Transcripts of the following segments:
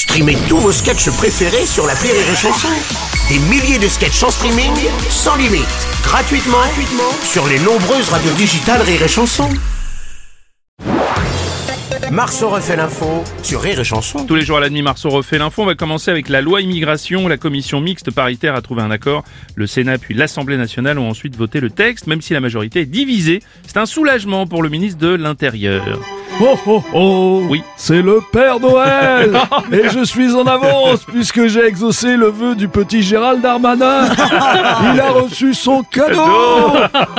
Streamez tous vos sketchs préférés sur la Rire et Chanson. Des milliers de sketchs en streaming, sans limite, gratuitement, gratuitement sur les nombreuses radios digitales Rire et Chanson. Marceau refait l'info sur Rire et Chanson. Tous les jours à la demi, Marceau refait l'info. On va commencer avec la loi immigration. La commission mixte paritaire a trouvé un accord. Le Sénat puis l'Assemblée nationale ont ensuite voté le texte, même si la majorité est divisée. C'est un soulagement pour le ministre de l'Intérieur. Oh oh oh Oui. C'est le Père Noël. Et je suis en avance puisque j'ai exaucé le vœu du petit Gérald Darmanin. Il a reçu son cadeau.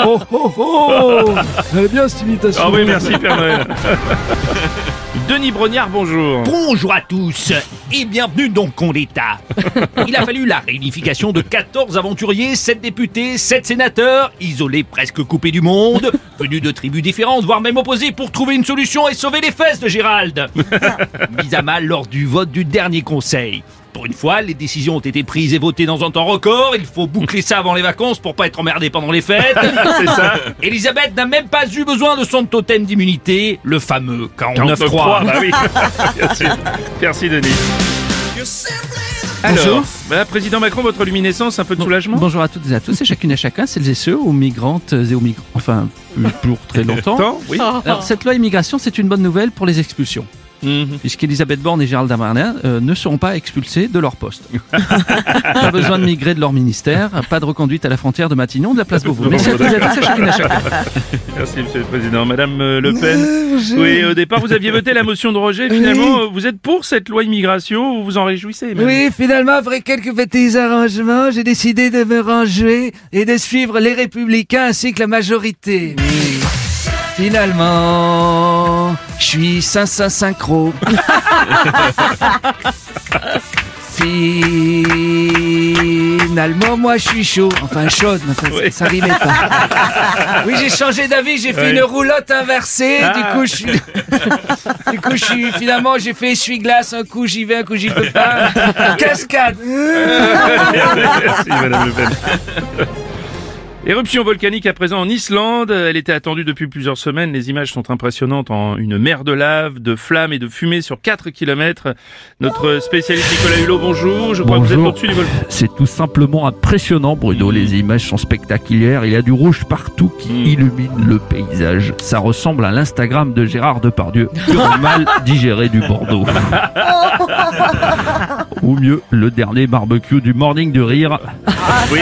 Oh oh oh Elle est bien cette imitation Ah oui, merci Père Noël. Denis Brognard, bonjour. Bonjour à tous et bienvenue dans Con d'État. Il a fallu la réunification de 14 aventuriers, 7 députés, 7 sénateurs, isolés presque coupés du monde, venus de tribus différentes, voire même opposés pour trouver une solution et sauver les fesses de Gérald. Mis à mal lors du vote du dernier conseil. Pour une fois, les décisions ont été prises et votées dans un temps record. Il faut boucler ça avant les vacances pour pas être emmerdé pendant les fêtes. C'est ça. Elisabeth n'a même pas eu besoin de son totem d'immunité, le fameux 49.3. 49.3, bah oui. Merci. Merci Denis. Alors, bah, président Macron, votre luminescence, un peu de soulagement Bonjour à toutes et à tous et chacune et chacun, celles et ceux, aux migrantes et aux migrants. Enfin, pour très longtemps. Temps, oui. Alors, cette loi immigration, c'est une bonne nouvelle pour les expulsions. Mhm. Puisqu'Elisabeth Borne et Gérald Darmanin euh, ne seront pas expulsés de leur poste. pas besoin de migrer de leur ministère, pas de reconduite à la frontière de Matignon, de la place Beauvau. Merci à et chacune chacun. Merci Monsieur le Président. Madame euh, Le Pen, oui, au départ vous aviez voté la motion de rejet. Finalement, euh, vous êtes pour cette loi immigration Vous vous en réjouissez même? Oui, finalement, après quelques petits arrangements, j'ai décidé de me ranger et de suivre les républicains ainsi que la majorité. Finalement, je suis Saint-Saint synchro. Finalement, moi, je suis chaud. Enfin, chaude, mais ça, Oui. ça rimait pas. Oui, j'ai changé d'avis, j'ai fait Oui. une roulotte inversée. Du Ah. coup, je suis... Du coup, je suis... Finalement, j'ai fait essuie-glace. Un coup, j'y vais, un coup, j'y peux pas. Cascade. Merci Madame Le Pen. Éruption volcanique à présent en Islande. Elle était attendue depuis plusieurs semaines. Les images sont impressionnantes en une mer de lave, de flammes et de fumée sur 4 km. Notre spécialiste Nicolas Hulot, bonjour. Je crois que vous êtes Bonjour. au-dessus du volcan. C'est tout simplement impressionnant, Bruno. Les images sont spectaculaires. Il y a du rouge partout qui Mm. illumine le paysage. Ça ressemble à l'Instagram de Gérard Depardieu, mal digéré du Bordeaux. Ou mieux, le dernier barbecue du Morning du Rire. Oui,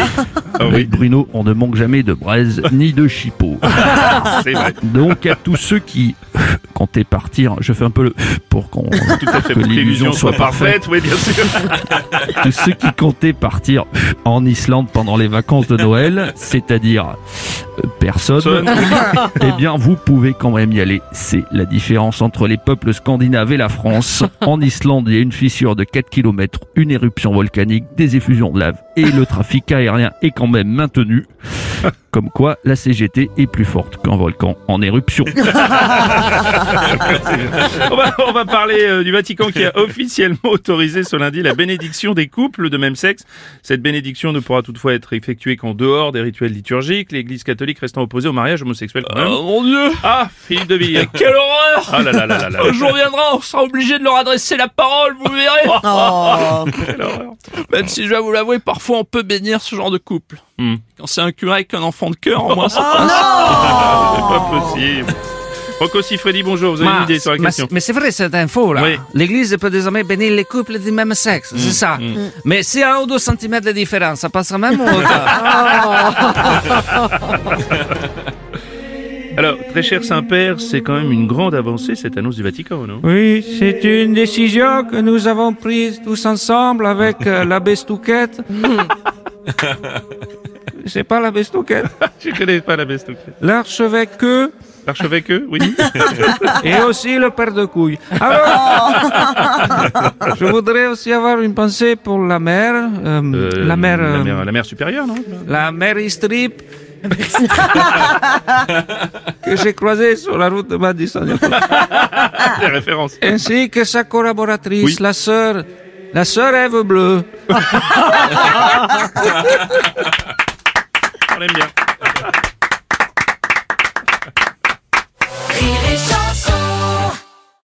Ah Avec oui, Bruno, on ne manque jamais de braise ni de chipot. c'est vrai. Donc à tous ceux qui comptaient partir, je fais un peu le pour qu'on que Pour que l'illusion soit parfaite. Oui, bien sûr. tous ceux qui comptaient partir en Islande pendant les vacances de Noël, c'est-à-dire euh, personne, eh bien vous pouvez quand même y aller. C'est la différence entre les peuples scandinaves et la France. En Islande, il y a une fissure de 4 km, une éruption volcanique, des effusions de lave et le trafic aérien est quand même maintenu. Comme quoi, la CGT est plus forte qu'un volcan en éruption. on, va, on va parler euh, du Vatican qui a officiellement autorisé ce lundi la bénédiction des couples de même sexe. Cette bénédiction ne pourra toutefois être effectuée qu'en dehors des rituels liturgiques, l'Église catholique restant opposée au mariage homosexuel. quand même. Oh mon dieu Ah, Philippe de Ville. Quelle horreur Ah là là là là là. Un jour viendra, on sera obligé de leur adresser la parole, vous verrez Quelle horreur. Même si je vais vous l'avouer, parfois on peut bénir ce genre de couple. Hmm. Quand c'est un curé avec un enfant de cœur, au moins ça passe. C'est pas possible. Rocco Siffredi, bonjour. Vous avez une idée sur la mais- question mais c'est vrai cette info là. Oui. L'église peut désormais bénir les couples du même sexe, c'est ça. Mais c'est un ou deux centimètres de différence, ça passera même ou Alors, très cher Saint-Père, c'est quand même une grande avancée cette annonce du Vatican, non? Oui, c'est une décision que nous avons prise tous ensemble avec euh, l'abbé Stouquette. C'est pas l'abbé Stouquette. Je connais pas la best. L'archevêque L'archevêque, oui. et aussi le père de couilles. Alors, je voudrais aussi avoir une pensée pour la mère, euh, Euh, la mère, la euh, mère, la mère supérieure, non? la mère Strip. que j'ai croisée sur la route de Madison. Des références. Ainsi que sa collaboratrice, Oui. la sœur, la sœur Ève Bleue. On aime bien.